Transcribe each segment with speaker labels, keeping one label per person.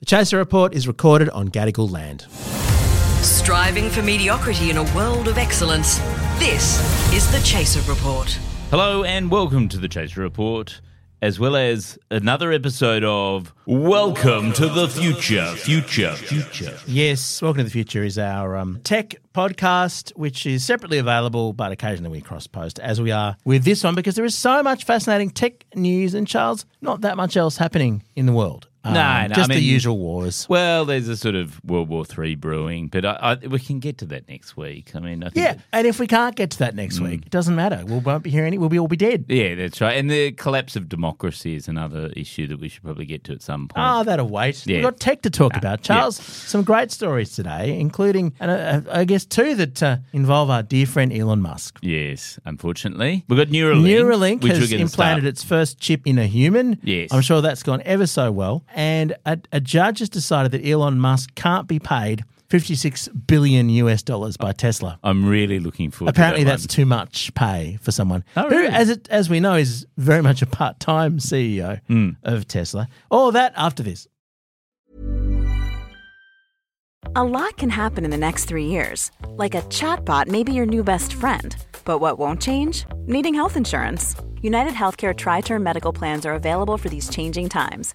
Speaker 1: The Chaser Report is recorded on Gadigal land.
Speaker 2: Striving for mediocrity in a world of excellence. This is the Chaser Report.
Speaker 3: Hello and welcome to the Chaser Report, as well as another episode of Welcome to the Future, Future, Future.
Speaker 1: Yes, Welcome to the Future is our um, tech podcast, which is separately available, but occasionally we cross post, as we are with this one, because there is so much fascinating tech news and, Charles, not that much else happening in the world. Um,
Speaker 3: No, no,
Speaker 1: just
Speaker 3: I
Speaker 1: the usual wars.
Speaker 3: Well, there's a sort of World War Three brewing, but I, I, we can get to that next week. I mean, I think
Speaker 1: Yeah, and if we can't get to that next week, it doesn't matter. We won't be here any. We'll be all be dead.
Speaker 3: Yeah, that's right. And the collapse of democracy is another issue that we should probably get to at some point.
Speaker 1: Ah, that'll wait.
Speaker 3: Yeah.
Speaker 1: We've got tech to talk about. Charles, some great stories today, including, and uh, I guess, two that uh, involve our dear friend Elon Musk.
Speaker 3: yes, unfortunately. We've got Neuralink.
Speaker 1: Neuralink
Speaker 3: which
Speaker 1: has implanted
Speaker 3: start.
Speaker 1: its first chip in a human.
Speaker 3: Yes.
Speaker 1: I'm sure that's gone ever so well. And a, a judge has decided that Elon Musk can't be paid 56 billion US dollars by Tesla.
Speaker 3: I'm really looking forward
Speaker 1: Apparently,
Speaker 3: to that Apparently,
Speaker 1: that's
Speaker 3: one.
Speaker 1: too much pay for someone
Speaker 3: Oh,
Speaker 1: who, as it, as we know, is very much a part-time CEO
Speaker 3: Hmm.
Speaker 1: of Tesla. All that after this.
Speaker 4: A lot can happen in the next three years. Like a chatbot may be your new best friend. But what won't change? Needing health insurance. United Healthcare TriTerm Medical Plans are available for these changing times.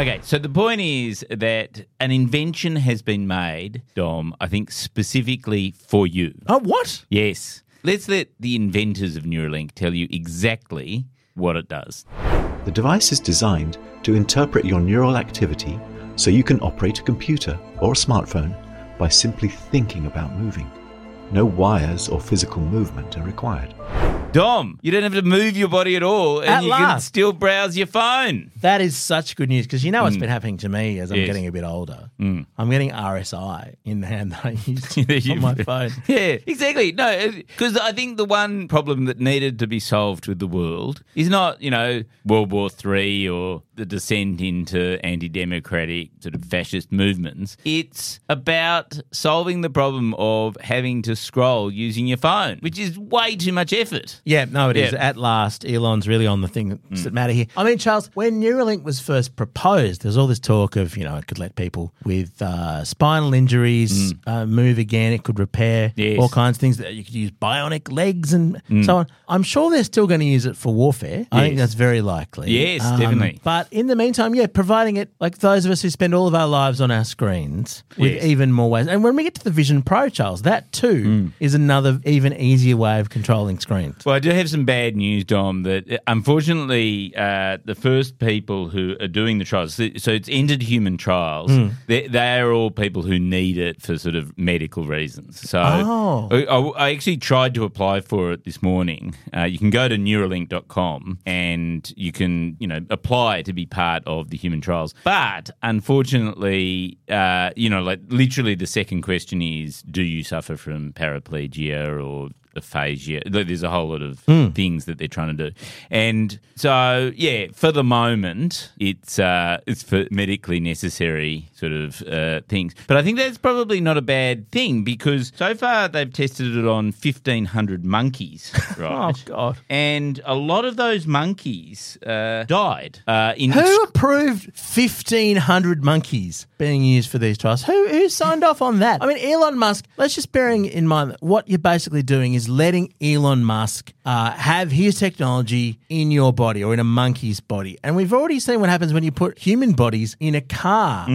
Speaker 3: Okay, so the point is that an invention has been made, Dom, I think specifically for you.
Speaker 1: Oh, what?
Speaker 3: Yes. Let's let the inventors of Neuralink tell you exactly what it does.
Speaker 5: The device is designed to interpret your neural activity so you can operate a computer or a smartphone by simply thinking about moving. No wires or physical movement are required.
Speaker 3: Dom, you don't have to move your body at all and
Speaker 1: At
Speaker 3: you can
Speaker 1: last.
Speaker 3: still browse your phone.
Speaker 1: That is such good news because you know what's been happening to me as I'm
Speaker 3: Mm. Yes. Mm.
Speaker 1: getting a bit older. I'm getting RSI in the hand that I use on my phone.
Speaker 3: Yeah, exactly. No, because I think the one problem that needed to be solved with the world is not, you know, World War Three or the descent into anti-democratic sort of fascist movements. It's about solving the problem of having to scroll using your phone, which is way too much effort.
Speaker 1: Yeah, no, it is.
Speaker 3: Yeah. Mm.
Speaker 1: At last, Elon's really on the things that matter here. I mean, Charles, when Neuralink was first proposed, there was all this talk of, you know, it could let people with uh, spinal injuries uh, move again. It could repair
Speaker 3: Mm. Yes. Mm.
Speaker 1: all kinds of things that you could use bionic legs and so on. I'm sure they're still going to use it for warfare. I think that's very likely. Um,
Speaker 3: Yes, definitely.
Speaker 1: But in the meantime, yeah, providing it like those of us who spend all of our lives on our screens with
Speaker 3: Yes.
Speaker 1: even more ways. And when we get to the Vision Pro, Charles, that too
Speaker 3: Mm.
Speaker 1: is another even easier way of controlling screens.
Speaker 3: Well, I do have some bad news, Dom. That uh, unfortunately, uh, the first people who are doing the trials, so it's ended human trials.
Speaker 1: Hmm.
Speaker 3: They, they are all people who need it for sort of medical reasons. So
Speaker 1: Oh.
Speaker 3: I, I- I actually tried to apply for it this morning. Uh, you can go to Neuralink.com and you can, you know, apply to be part of the human trials. But unfortunately, uh, you know, like literally the second question is, do you suffer from paraplegia or aphasia? There's a whole lot of things that they're trying to do, and so yeah, for the moment, it's uh, it's for medically necessary sort of uh, things. But I think that's probably not a bad thing because so far they've tested it on 1,500 monkeys, right?
Speaker 1: Oh, God.
Speaker 3: And a lot of those monkeys uh, died. Uh, in
Speaker 1: Who approved 1,500 monkeys being used for these trials? Who, who signed off on that? I mean, Elon Musk, let's just bearing in mind that what you're basically doing is letting Elon Musk uh, have his technology in your body or in a monkey's body. And we've already seen what happens when you put human bodies in a car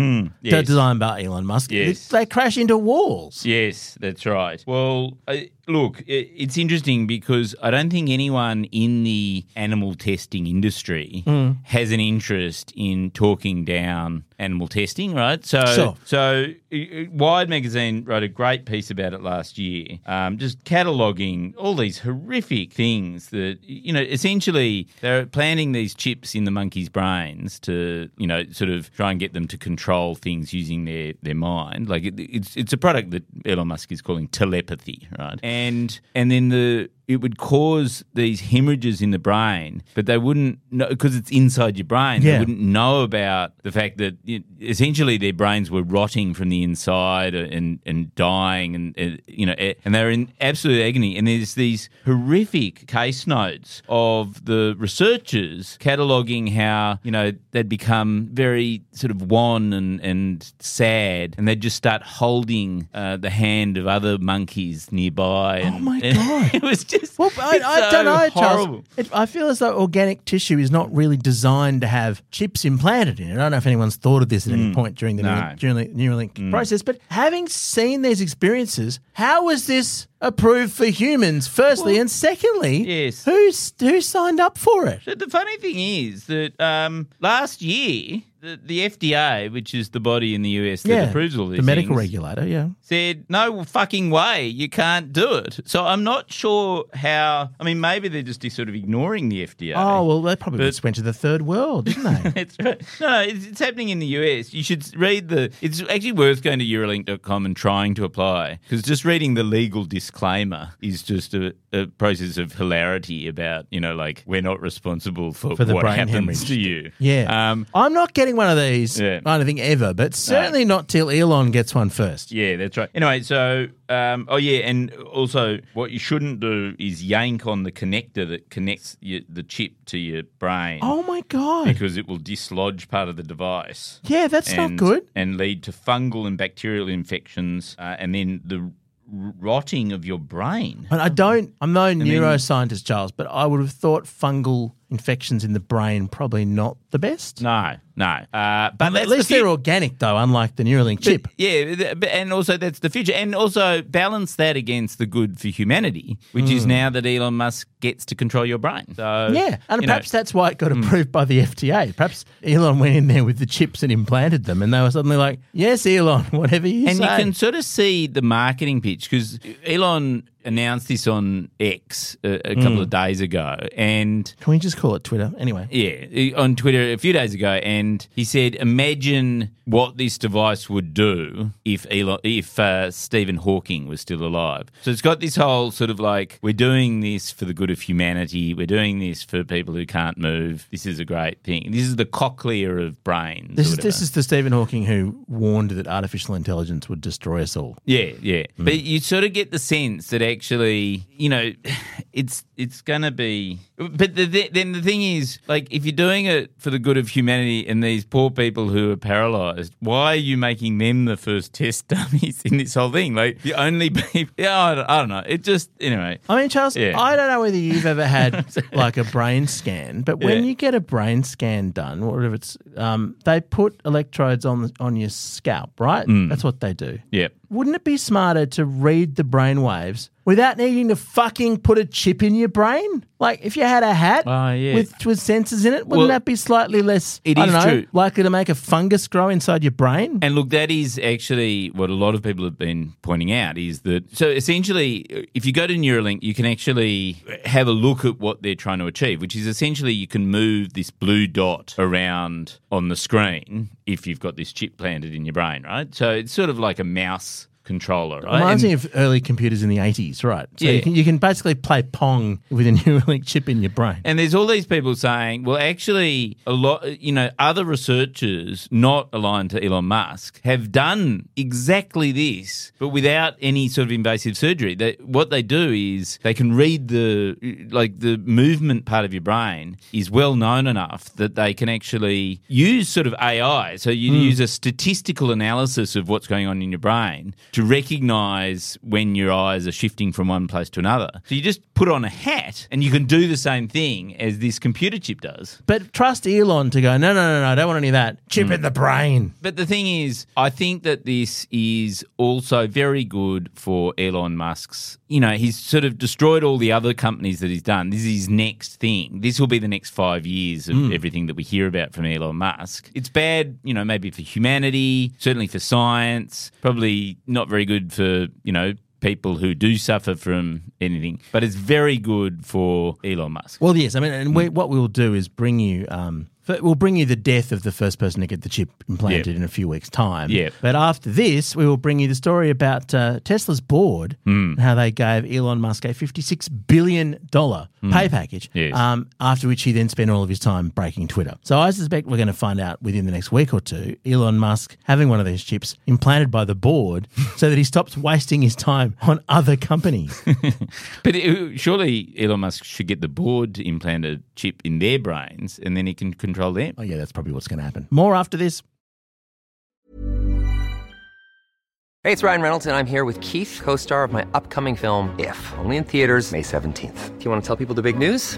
Speaker 3: yes.
Speaker 1: designed by Elon Musk.
Speaker 3: Yes.
Speaker 1: They crash into walls.
Speaker 3: Yes, that's right. Well, I, look, i- it's interesting because I don't think anyone in the animal testing industry has an interest in talking down animal testing, right? So,
Speaker 1: Sure.
Speaker 3: so uh, uh, Wired magazine wrote a great piece about it last year, um, just cataloging all these horrific things that you know. Essentially, they're planting these chips in the monkeys' brains to you know sort of try and get them to control things using their their mind. Like it, it's it's a product that Elon Musk is calling telepathy, right? And and then the it would cause these hemorrhages in the brain, but they wouldn't know because it's inside your brain.
Speaker 1: Yeah.
Speaker 3: They wouldn't know about the fact that it, essentially their brains were rotting from the inside and and dying, and, and you know, and they're in absolute agony. And there's these horrific case notes of the researchers cataloging how you know they'd become very sort of wan and and sad, and they'd just start holding uh, the hand of other monkeys nearby. And,
Speaker 1: Oh my God.
Speaker 3: it was just
Speaker 1: Well, I, I
Speaker 3: so
Speaker 1: don't know,
Speaker 3: horrible.
Speaker 1: Charles. It, I feel as though organic tissue is not really designed to have chips implanted in it. I don't know if anyone's thought of this at any point during the
Speaker 3: No.
Speaker 1: Neuralink, during the Neuralink process, but having seen these experiences, how was this approved for humans? Firstly, and secondly,
Speaker 3: Yes.
Speaker 1: who's who signed up for it?
Speaker 3: The funny thing is that um, last year, the, the FDA, which is the body in the US that approves all these
Speaker 1: the medical
Speaker 3: things,
Speaker 1: regulator. Yeah,
Speaker 3: said, no fucking way, you can't do it. So I'm not sure how. I mean, maybe they're just sort of ignoring the FDA.
Speaker 1: Oh well, they probably
Speaker 3: But-
Speaker 1: just went to the third world, didn't they?
Speaker 3: It's right. No, no, it's, it's happening in the US. You should read the. It's actually worth going to Neuralink.com and trying to apply because just reading the legal disclaimer is just a, a process of hilarity about you know like we're not responsible for,
Speaker 1: For
Speaker 3: what happens
Speaker 1: hemorrhage.
Speaker 3: to you.
Speaker 1: yeah,
Speaker 3: Um.
Speaker 1: I'm not getting one of these.
Speaker 3: Yeah.
Speaker 1: I don't think ever, but certainly not till Elon gets one first.
Speaker 3: Yeah, that's right. Anyway, so um, oh yeah, and also what you shouldn't do is yank on the connector that connects your, the chip to your brain.
Speaker 1: Oh my god!
Speaker 3: because it will dislodge part of the device.
Speaker 1: yeah, that's not good.
Speaker 3: And lead to fungal and bacterial infections, uh, and then the rotting of your brain.
Speaker 1: And I don't, I'm no neuroscientist, Charles, but I would have thought fungal infections in the brain probably not the best.
Speaker 3: No, no. Uh, but
Speaker 1: At least
Speaker 3: the
Speaker 1: they're organic, though, unlike the Neuralink chip.
Speaker 3: But, yeah, but- and also that's the future. And also balance that against the good for humanity, which is now that Elon Musk gets to control your brain. So
Speaker 1: yeah, and
Speaker 3: you know,
Speaker 1: perhaps that's why it got approved by the FDA. Perhaps Elon went in there with the chips and implanted them, and they were suddenly like, "Yes, Elon, whatever you
Speaker 3: and
Speaker 1: say."
Speaker 3: And you can sort of see the marketing pitch because Elon announced this on X a, a couple
Speaker 1: Hmm.
Speaker 3: of days ago, and
Speaker 1: Can we just call it Twitter anyway?
Speaker 3: yeah, on Twitter a few days ago, and he said, "Imagine what this device would do if Elon, if uh, Stephen Hawking was still alive." So it's got this whole sort of like, we're doing this for the good of humanity. We're doing this for people who can't move. This is a great thing. This is the cochlea of brains.
Speaker 1: This
Speaker 3: or
Speaker 1: is this is the Stephen Hawking who warned that artificial intelligence would destroy us all.
Speaker 3: Yeah, yeah.
Speaker 1: Hmm.
Speaker 3: But you sort of get the sense that actually, you know, it's it's going to be. But the, the, then the thing is, like, if you're doing it for the good of humanity and these poor people who are paralyzed, why are you making them the first test dummies in this whole thing? Like, the only people. Yeah, I don't, I don't know. It just anyway.
Speaker 1: I mean, Charles,
Speaker 3: Yeah.
Speaker 1: I don't know whether you've ever had like a brain scan, but when
Speaker 3: Yeah.
Speaker 1: you get a brain scan done, or if it's, um, they put electrodes on on your scalp, right?
Speaker 3: Mm.
Speaker 1: That's what they do.
Speaker 3: Yeah.
Speaker 1: Wouldn't it be smarter to read the brain waves without needing to fucking put a chip in your brain? Like if you had a hat
Speaker 3: Oh, yeah.
Speaker 1: with with sensors in it, wouldn't
Speaker 3: Well,
Speaker 1: that be slightly less?
Speaker 3: it
Speaker 1: I don't know,
Speaker 3: true.
Speaker 1: likely to make a fungus grow inside your brain.
Speaker 3: And look, that is actually what a lot of people have been pointing out is that. So essentially, if you go to Neuralink, you can actually have a look at what they're trying to achieve, which is essentially you can move this blue dot around on the screen if you've got this chip planted in your brain, right? So it's sort of like a mouse controller, right?
Speaker 1: Reminds
Speaker 3: And-
Speaker 1: me of early computers in the 80s, right? So
Speaker 3: Yeah.
Speaker 1: you, can, you can basically play Pong with a Neuralink chip in your brain.
Speaker 3: And there's all these people saying, well, actually, a lot, you know, other researchers not aligned to Elon Musk have done exactly this, but without any sort of invasive surgery. They, what they do is they can read the, like, the movement part of your brain is well known enough that they can actually use sort of AI. So you hmm. use a statistical analysis of what's going on in your brain to recognize when your eyes are shifting from one place to another. So you just put on a hat and you can do the same thing as this computer chip does.
Speaker 1: But trust Elon to go, no, no, no, no, I don't want any of that. Chip in mm. the brain.
Speaker 3: But the thing is, I think that this is also very good for Elon Musk's. You know, he's sort of destroyed all the other companies that he's done. This is his next thing. This will be the next five years of everything that we hear about from Elon Musk. It's bad, you know, maybe for humanity, certainly for science, probably not very good for, you know, people who do suffer from anything, but it's very good for Elon Musk.
Speaker 1: Well, yes. I mean, and we, what we'll do is bring you um, we'll bring you the death of the first person to get the chip implanted
Speaker 3: Yep.
Speaker 1: in a few weeks' time. But after this, we will bring you the story about uh, Tesla's board
Speaker 3: Hmm.
Speaker 1: and how they gave Elon Musk a $56 billion pay package.
Speaker 3: Yes.
Speaker 1: Um, after which he then spent all of his time breaking Twitter. So I suspect we're going to find out within the next week or two Elon Musk having one of these chips implanted by the board so that he stops wasting his time on other companies.
Speaker 3: But it, surely Elon Musk should get the board implanted a chip in their brains, and then he can control them.
Speaker 1: oh, yeah, that's probably what's going to happen. More after this.
Speaker 6: Hey, it's Ryan Reynolds, and I'm here with Keith, co star of my upcoming film, If, only in theaters, May 17th. Do you want to tell people the big news?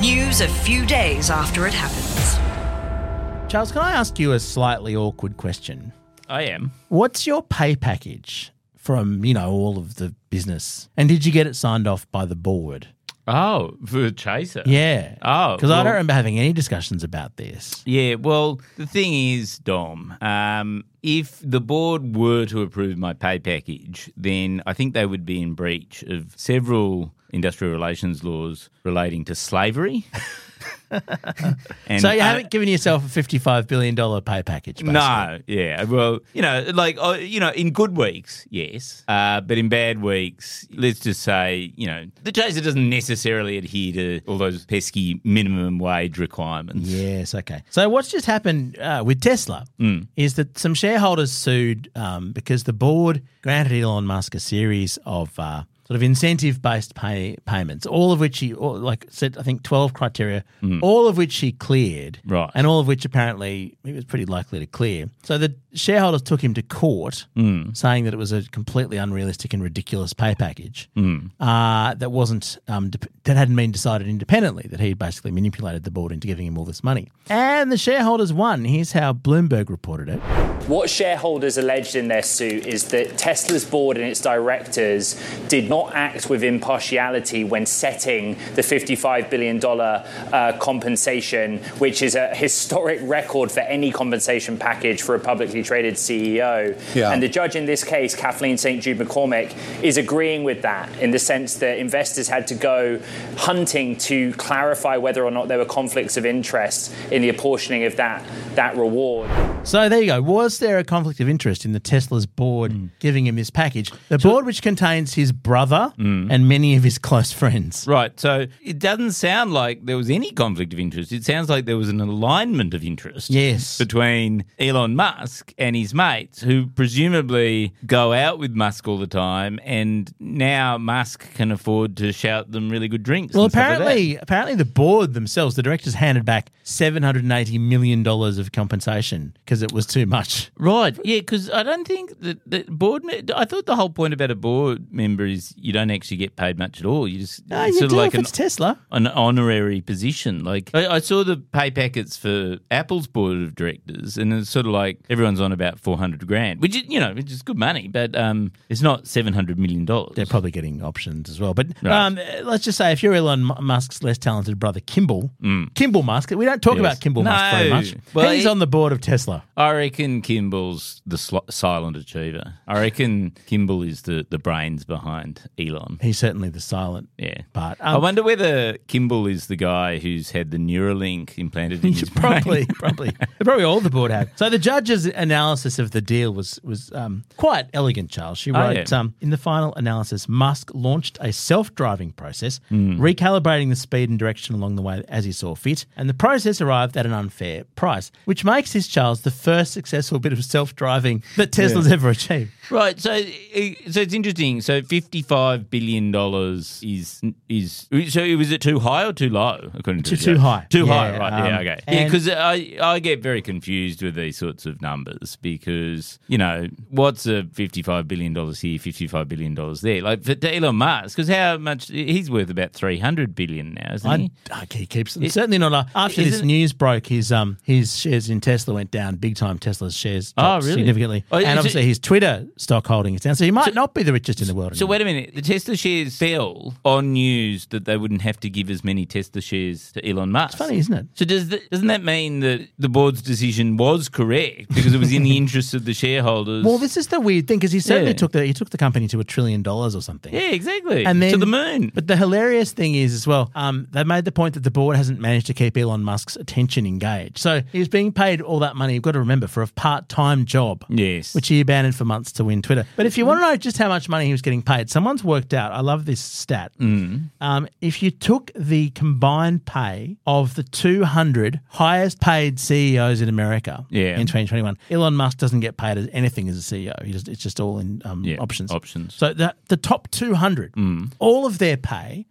Speaker 2: News a few days after it happens.
Speaker 1: Charles, can I ask you a slightly awkward question?
Speaker 3: I am.
Speaker 1: What's your pay package from, you know, all of the business? And did you get it signed off by the board?
Speaker 3: Oh, for Chaser.
Speaker 1: Yeah.
Speaker 3: Oh,
Speaker 1: Because I don't remember having any discussions about this.
Speaker 3: Yeah, well, the thing is, Dom, um, if the board were to approve my pay package, then I think they would be in breach of several industrial relations laws relating to slavery. and,
Speaker 1: so you
Speaker 3: uh,
Speaker 1: haven't given yourself a $55 billion pay package, basically.
Speaker 3: No, yeah. Well, you know, like, uh, you know, in good weeks, yes. Uh, but in bad weeks, let's just say, you know, the Chaser doesn't necessarily adhere to all those pesky minimum wage requirements.
Speaker 1: Yes, okay. So what's just happened uh, with Tesla
Speaker 3: Mm.
Speaker 1: is that some shareholders sued um, because the board granted Elon Musk a series of uh, sort of incentive-based pay payments, all of which he, like said, I think twelve criteria, all of which he cleared,
Speaker 3: Mm. Right.
Speaker 1: and all of which apparently he was pretty likely to clear. So the shareholders took him to court,
Speaker 3: Mm.
Speaker 1: saying that it was a completely unrealistic and ridiculous pay package
Speaker 3: Mm.
Speaker 1: uh, that wasn't um, dep- that hadn't been decided independently. That he basically manipulated the board into giving him all this money, and the shareholders won. Here's how Bloomberg reported it.
Speaker 7: What shareholders alleged in their suit is that Tesla's board and its directors did not act with impartiality when setting the $55 billion uh, compensation, which is a historic record for any compensation package for a publicly traded CEO.
Speaker 8: Yeah.
Speaker 7: And the judge in this case, Kathaleen St. Jude McCormick, is agreeing with that in the sense that investors had to go hunting to clarify whether or not there were conflicts of interest in the apportioning of that, that reward.
Speaker 1: So there you go. Was there a conflict of interest in the Tesla's board
Speaker 3: Hmm.
Speaker 1: giving him this package? The board, which contains his brother Mm. and many of his close friends.
Speaker 3: Right. So it doesn't sound like there was any conflict of interest. It sounds like there was an alignment of interest.
Speaker 1: Yes.
Speaker 3: Between Elon Musk and his mates, who presumably go out with Musk all the time, and now Musk can afford to shout them really good drinks.
Speaker 1: Well,
Speaker 3: and stuff like that.
Speaker 1: apparently, apparently the board themselves, the directors, handed back seven hundred and eighty million dollars of compensation because it was too much.
Speaker 3: Right, yeah, because I don't think that the board. me- I thought the whole point about a board member is you don't actually get paid much at all. You just
Speaker 1: No,
Speaker 3: it's
Speaker 1: you
Speaker 3: sort
Speaker 1: do
Speaker 3: of like
Speaker 1: if
Speaker 3: an,
Speaker 1: it's Tesla.
Speaker 3: an honorary position. Like I, I saw the pay packets for Apple's board of directors, and it's sort of like everyone's on about four hundred grand, which is you know which is good money, but um, it's not seven hundred million dollars.
Speaker 1: They're probably getting options as well. But
Speaker 3: Right.
Speaker 1: um, let's just say if you're Elon Musk's less talented brother, Kimball, Kimball Musk, we don't talk
Speaker 3: Mm. Yes.
Speaker 1: about Kimball Musk very much.
Speaker 3: Well,
Speaker 1: He's
Speaker 3: he-
Speaker 1: on the board of Tesla.
Speaker 3: I reckon Kimball's the sl- silent achiever. I reckon Kimball is the, the brains behind Elon.
Speaker 1: He's certainly the silent
Speaker 3: Yeah.
Speaker 1: part.
Speaker 3: I
Speaker 1: Um,
Speaker 3: wonder whether Kimball is the guy who's had the Neuralink implanted in his
Speaker 1: probably,
Speaker 3: brain.
Speaker 1: probably, probably all the board had. So the judge's analysis of the deal was was um, quite elegant. Charles, she
Speaker 3: Oh,
Speaker 1: wrote
Speaker 3: yeah.
Speaker 1: um, in the final analysis, Musk launched a self-driving process,
Speaker 3: Hmm.
Speaker 1: recalibrating the speed and direction along the way as he saw fit, and the process arrived at an unfair price, which makes this Charles the the first successful bit of self driving that Tesla's ever achieved.
Speaker 3: Right, so eh, so it's interesting. So fifty five billion dollars is is so was it too high or too low? According to
Speaker 1: Too- too high.
Speaker 3: Too
Speaker 1: Yeah,
Speaker 3: high, right? yeah,
Speaker 1: um,
Speaker 3: okay. Yeah, because I I get very confused with these sorts of numbers because you know what's a fifty five billion dollars here, fifty five billion dollars there. Like for Elon Musk, because how much he's worth about three hundred billion now, isn't he?
Speaker 1: I, he keeps
Speaker 3: It-
Speaker 1: certainly not a, after this news broke. His um his shares in Tesla went down big time. Tesla's shares
Speaker 3: Oh, really?
Speaker 1: significantly,
Speaker 3: Oh,
Speaker 1: and
Speaker 3: it-
Speaker 1: obviously his Twitter stock holding is down. So he might not be the richest in the world.
Speaker 3: So
Speaker 1: anymore.
Speaker 3: wait a minute. The Tesla shares fell on news that they wouldn't have to give as many Tesla shares to Elon Musk.
Speaker 1: It's funny, isn't it?
Speaker 3: So does that, doesn't that mean that the board's decision was correct because it was in the interests of the shareholders?
Speaker 1: Well, this is the weird thing because he certainly
Speaker 3: Yeah.
Speaker 1: took the he took the company to a trillion dollars or something.
Speaker 3: yeah, exactly.
Speaker 1: And then
Speaker 3: to the moon.
Speaker 1: But the hilarious thing is as well, um, they made the point that the board hasn't managed to keep Elon Musk's attention engaged. So he's being paid all that money. You've got to remember for a part time job.
Speaker 3: Yes.
Speaker 1: Which he abandoned for months to win Twitter. But if you want to know just how much money he was getting paid, someone's worked out. I love this stat.
Speaker 3: Mm.
Speaker 1: Um, if you took the combined pay of the 200 highest paid CEOs in America
Speaker 3: Yeah.
Speaker 1: in 2021, Elon Musk doesn't get paid as anything as a CEO. He just, it's just all in um,
Speaker 3: Yeah,
Speaker 1: options.
Speaker 3: options.
Speaker 1: So the, the top 200,
Speaker 3: Mm.
Speaker 1: all of their pay,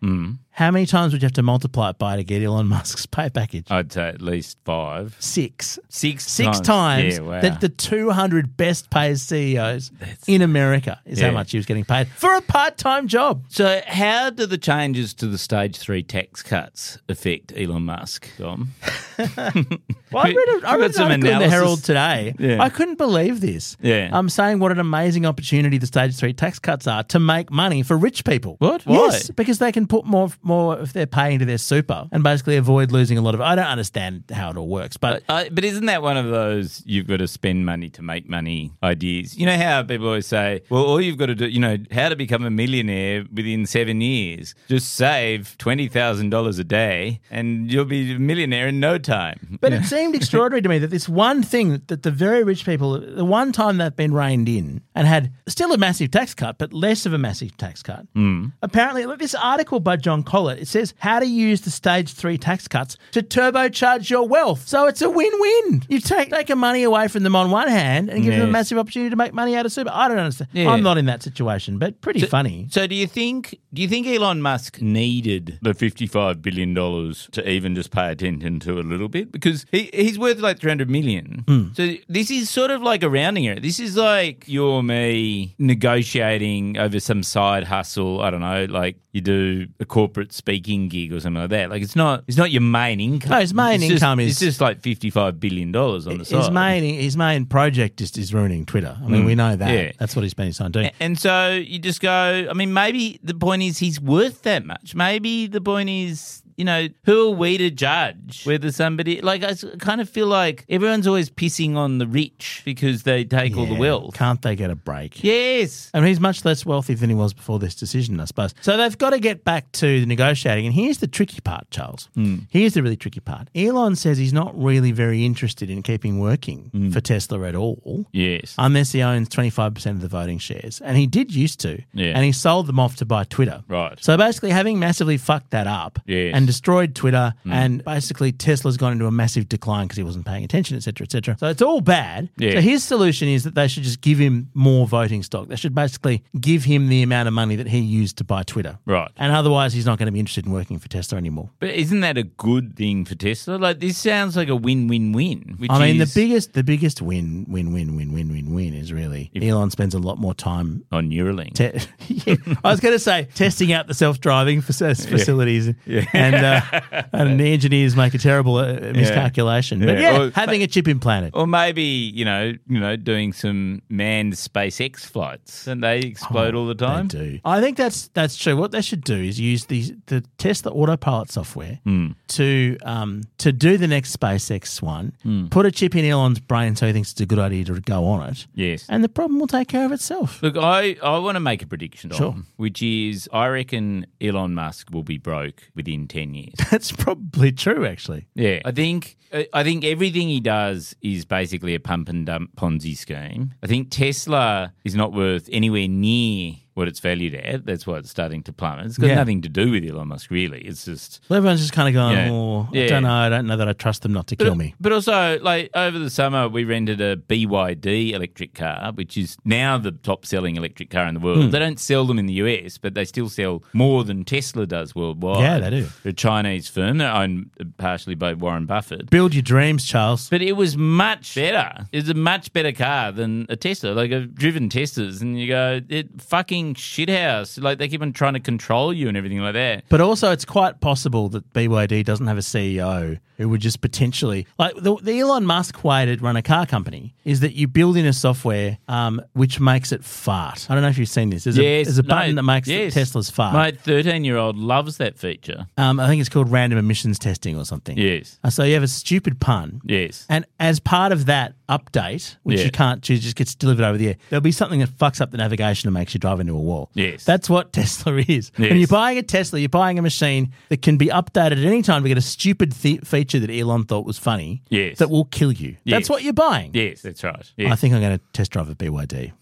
Speaker 1: how many times would you have to multiply it by to get Elon Musk's pay package?
Speaker 3: I'd say at least five.
Speaker 1: Six.
Speaker 3: Six
Speaker 1: Six
Speaker 3: times.
Speaker 1: times
Speaker 3: Yeah, wow.
Speaker 1: that the 200 best paid CEOs in America is
Speaker 3: Yeah.
Speaker 1: how much he was getting paid for a part time job.
Speaker 3: So, how do the changes to the stage three tax cuts affect Elon Musk, Dom?
Speaker 1: Well, I read, a, I read
Speaker 3: got some
Speaker 1: an article in the. Herald today.
Speaker 3: Yeah.
Speaker 1: I couldn't believe this.
Speaker 3: Yeah.
Speaker 1: I'm saying what an amazing opportunity the stage three tax cuts are to make money for rich people.
Speaker 3: What?
Speaker 1: Yes,
Speaker 3: Why?
Speaker 1: because they can put more more of their pay into their super and basically avoid losing a lot of. I don't understand how it all works, but
Speaker 3: Uh, but isn't that one of those you've got to spend money to make money ideas? You know how people always say, well, all you've got to do, you know, how to become a millionaire within seven years. Just save $20,000 a day and you'll be a millionaire in no time.
Speaker 1: But it seemed extraordinary to me that this one thing that the very rich people, the one time they've been reined in and had still a massive tax cut, but less of a massive tax cut. Mm. Apparently, look, this article by John Collett, it says how to use the stage three tax cuts to turbocharge your wealth. So it's a win-win. You take taking money away from them on one hand and give them a massive opportunity to make money out of super. I don't understand.
Speaker 3: Yeah.
Speaker 1: I'm not in that situation, but pretty funny.
Speaker 3: So do you think do you think Elon Musk needed the fifty five billion dollars to even just pay attention to a little bit? Because he, he's worth like three hundred million. Hmm. So this is sort of like a rounding error. This is like you or me negotiating over some side hustle. I don't know, like you do a corporate speaking gig or something like that. Like it's not it's not your main income.
Speaker 1: No, his main
Speaker 3: It's just-
Speaker 1: income is-
Speaker 3: it's just like fifty five billion dollars on the side.
Speaker 1: His main his main project just is ruining Twitter. I mean, we mm. know that.
Speaker 3: Yeah.
Speaker 1: That's what he's been trying to.
Speaker 3: And so you just go, I mean, maybe the point is he's worth that much. Maybe the point is, you know, who are we to judge whether somebody, like, I kind of feel like everyone's always pissing on the rich because they take all the wealth.
Speaker 1: Can't they get a break?
Speaker 3: Yes.
Speaker 1: I mean, he's much less wealthy than he was before this decision, I suppose. So they've got to get back to the negotiating. And here's the tricky part, Charles. Hmm. Here's the really tricky part. Elon says he's not really very interested in keeping working hmm. for Tesla at all.
Speaker 3: Yes.
Speaker 1: Unless he owns 25% of the voting shares. And he did used to.
Speaker 3: Yeah.
Speaker 1: And he sold them off to buy Twitter.
Speaker 3: Right.
Speaker 1: So basically, having massively fucked that up
Speaker 3: Yes.
Speaker 1: and destroyed Twitter, mm. and basically Tesla's gone into a massive decline because he wasn't paying attention, etc., cetera, et cetera. So it's all bad.
Speaker 3: Yeah.
Speaker 1: So his solution is that they should just give him more voting stock. They should basically give him the amount of money that he used to buy Twitter.
Speaker 3: Right.
Speaker 1: And otherwise, he's not going to be interested in working for Tesla anymore.
Speaker 3: But isn't that a good thing for Tesla? Like, this sounds like a win win win.
Speaker 1: I mean, the biggest, the biggest win, win, win, win, win, win, win is really Elon spends a lot more time
Speaker 3: On Neuralink.
Speaker 1: Te- yeah, I was going to say testing out the self-driving fac- facilities, and uh, and the engineers make a terrible uh, miscalculation. But
Speaker 3: Yeah. Or-
Speaker 1: having a chip implanted.
Speaker 3: Or maybe you know, you know, doing some manned SpaceX flights, and they explode all the time.
Speaker 1: They do. I think that's that's true. What they should do is use the the Tesla autopilot software
Speaker 3: Hmm.
Speaker 1: to um to do the next SpaceX one.
Speaker 3: Hmm.
Speaker 1: Put a chip in Elon's brain so he thinks it's a good idea to go on it,
Speaker 3: Yes.
Speaker 1: and the problem will take care of itself.
Speaker 3: Look, I, I want to make a prediction, Dom,
Speaker 1: Sure.
Speaker 3: which is I reckon Elon Musk will be broke within 10 years.
Speaker 1: That's probably true, actually.
Speaker 3: Yeah, I think I think everything he does is basically a pump and dump Ponzi scheme. I think Tesla is not worth anywhere near what it's valued at. That's why it's starting to plummet. It's got
Speaker 1: Yeah.
Speaker 3: nothing to do with Elon Musk, really. It's just.
Speaker 1: Well, everyone's just kind of going,
Speaker 3: Yeah.
Speaker 1: oh, I don't know. I don't know that I trust them not to kill me.
Speaker 3: But also, like over the summer, we rented a BYD electric car, which is now the top selling electric car in the world.
Speaker 1: Hmm.
Speaker 3: They don't sell them in the US, but they still sell more than Tesla does worldwide.
Speaker 1: Yeah, they do.
Speaker 3: They're a Chinese firm. They're owned partially by Warren Buffett.
Speaker 1: Build your dreams, Charles.
Speaker 3: But it was much better. It's a much better car than a Tesla. Like I've driven Teslas, and you go, it fucking shithouse. Like they keep on trying to control you and everything like that.
Speaker 1: But also, it's quite possible that BYD doesn't have a CEO who would just potentially like the, the Elon Musk way to run a car company is that you build in a software um, which makes it fart. I don't know if you've seen this. There's a, there's a
Speaker 3: no,
Speaker 1: button that makes
Speaker 3: yes.
Speaker 1: Tesla's fart.
Speaker 3: My thirteen-year-old loves that feature.
Speaker 1: Um, I think it's called random emissions testing or something.
Speaker 3: Yes.
Speaker 1: Uh, so you have a stupid pun.
Speaker 3: Yes.
Speaker 1: And as part of that update, which
Speaker 3: Yeah.
Speaker 1: you can't choose, just gets delivered over the air, there'll be something that fucks up the navigation and makes you drive into a wall.
Speaker 3: Yes.
Speaker 1: That's what Tesla is. When you're buying a Tesla, you're buying a machine that can be updated at any time to get a stupid th- feature that Elon thought was funny
Speaker 3: Yes.
Speaker 1: that will kill you. That's what you're buying.
Speaker 3: Yes, that's right.
Speaker 1: I think I'm going to test drive a BYD.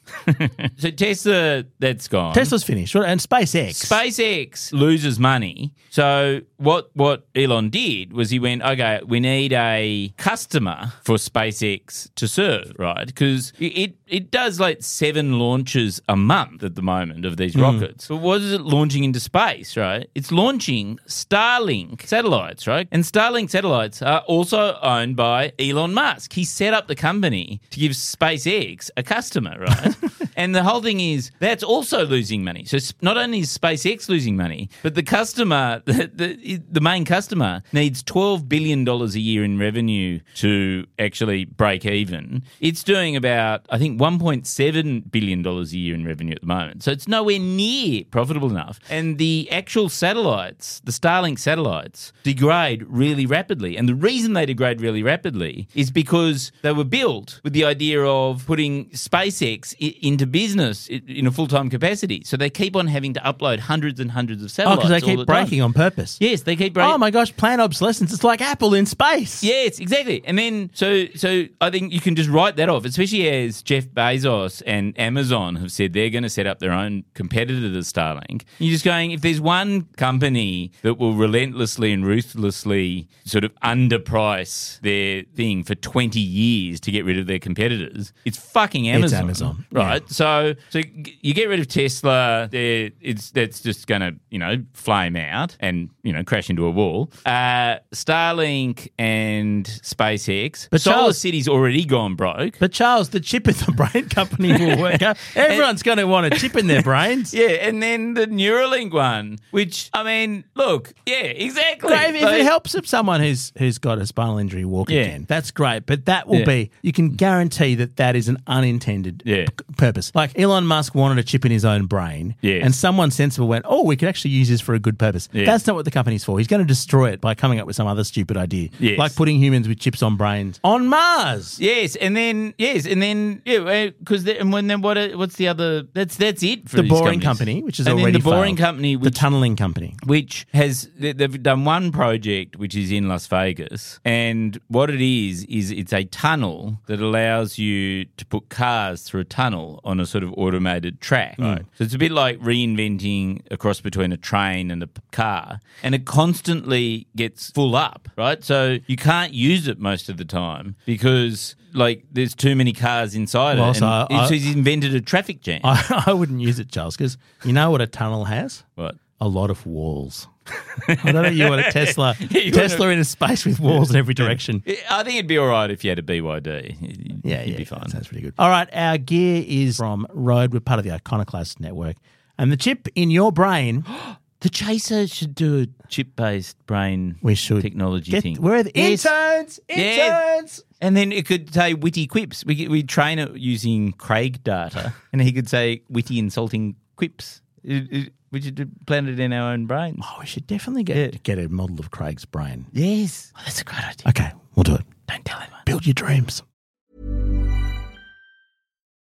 Speaker 3: so Tesla, that's gone.
Speaker 1: Tesla's finished. And SpaceX.
Speaker 3: SpaceX loses money. So what what Elon did was he went, okay, we need a customer for SpaceX to serve, right? Because it it does like seven launches a month at the moment of these hmm. rockets. But what is it launching into space, right? It's launching Starlink satellites, right? And Starlink satellites are also owned by Elon Musk. He set up the company to give SpaceX a customer, right? and the whole thing is that's also losing money. So not only is SpaceX losing money, but the customer, the, the, the main customer, needs $12 billion a year in revenue to actually break even. It's doing about, I think, $1.7 billion a year in revenue at the moment. So it's nowhere near profitable enough. And the actual satellites, the Starlink satellites, degrade really rapidly. And the reason they degrade really rapidly is because they were built with the idea of putting SpaceX i- business in a full time capacity. So they keep on having to upload hundreds and hundreds of satellites.
Speaker 1: Oh, because they keep
Speaker 3: the time.
Speaker 1: breaking on purpose.
Speaker 3: Yes, they keep breaking.
Speaker 1: Oh my gosh, planned obsolescence. It's like Apple in space.
Speaker 3: Yes, exactly. And then so so I think you can just write that off, especially as Jeff Bezos and Amazon have said they're going to set up their own competitor to Starlink. You're just going if there's one company that will relentlessly and ruthlessly sort of underprice their thing for 20 years to get rid of their competitors, it's fucking Amazon.
Speaker 1: It's Amazon,
Speaker 3: Right? So so you get rid of Tesla, it's that's just going to, you know, flame out and, you know, crash into a wall. Uh, Starlink and SpaceX.
Speaker 1: But
Speaker 3: Solar
Speaker 1: Charles-
Speaker 3: City's already gone broke.
Speaker 1: But Charles, the chip in the brain company will work out. Everyone's going to want a chip in their brains.
Speaker 3: yeah, and then the Neuralink one, which I mean, look, yeah, exactly.
Speaker 1: Great, if, if
Speaker 3: Like-
Speaker 1: it helps if someone who's who's got a spinal injury walk
Speaker 3: Yeah.
Speaker 1: again, that's great. But that will
Speaker 3: Yeah.
Speaker 1: be you can guarantee that that is an unintended
Speaker 3: Yeah.
Speaker 1: p- purpose. Like Elon Musk wanted a chip in his own brain,
Speaker 3: Yes.
Speaker 1: and someone sensible went, "Oh, we could actually use this for a good purpose."
Speaker 3: Yeah.
Speaker 1: That's not what the company's for. He's going to destroy it by coming up with some other stupid idea,
Speaker 3: Yes.
Speaker 1: like putting humans with chips on brains on Mars.
Speaker 3: Yes, and then yes, and then yeah, because and when then what? Uh, what's the other? That's that's it for
Speaker 1: The boring
Speaker 3: companies.
Speaker 1: company, which is
Speaker 3: and
Speaker 1: already
Speaker 3: the boring
Speaker 1: failed.
Speaker 3: company,
Speaker 1: the tunneling company.
Speaker 3: which has they've done one project which is in Las Vegas, and what it is is it's a tunnel that allows you to put cars through a tunnel on a sort of automated track. Right. So it's a bit like reinventing a cross between a train and a car, and it constantly gets full up. Right. So you can't use it most of the time because. Like there's too many cars inside
Speaker 1: Well,
Speaker 3: it,
Speaker 1: so
Speaker 3: and
Speaker 1: I-
Speaker 3: so he's invented a traffic jam.
Speaker 1: I, I wouldn't use it, Charles, because you know what a tunnel has?
Speaker 3: what?
Speaker 1: a lot of walls. I don't think you want a Tesla
Speaker 3: you
Speaker 1: Tesla in a space with walls in every direction.
Speaker 3: I think it'd be all right if you had a BYD. You'd-
Speaker 1: Yeah,
Speaker 3: you'd
Speaker 1: yeah,
Speaker 3: be fine.
Speaker 1: That sounds pretty good. All right, our gear is from Rode. We're part of the Iconoclast network, and the chip in your brain.
Speaker 3: The Chaser should do a chip-based brain
Speaker 1: We should
Speaker 3: technology
Speaker 1: get,
Speaker 3: thing.
Speaker 1: Where are the
Speaker 3: Yes.
Speaker 1: interns?
Speaker 3: Yeah.
Speaker 1: Interns.
Speaker 3: And then it could say witty quips. We we train it using Craig data, and he could say witty, insulting quips. It- it- we should plant it in our own brains.
Speaker 1: Oh, we should definitely get get a model of Craig's brain.
Speaker 3: Yes, oh, that's a great idea.
Speaker 1: Okay, we'll do it.
Speaker 3: Don't tell anyone.
Speaker 1: Build your dreams.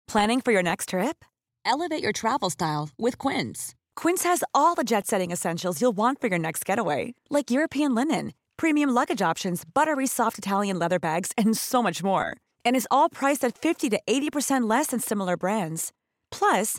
Speaker 4: Planning for your next trip?
Speaker 9: Elevate your travel style with Quince.
Speaker 4: Quince has all the jet setting essentials you'll want for your next getaway, like European linen, premium luggage options, buttery soft Italian leather bags, and so much more. And is all priced at 50 to 80% less than similar brands. Plus,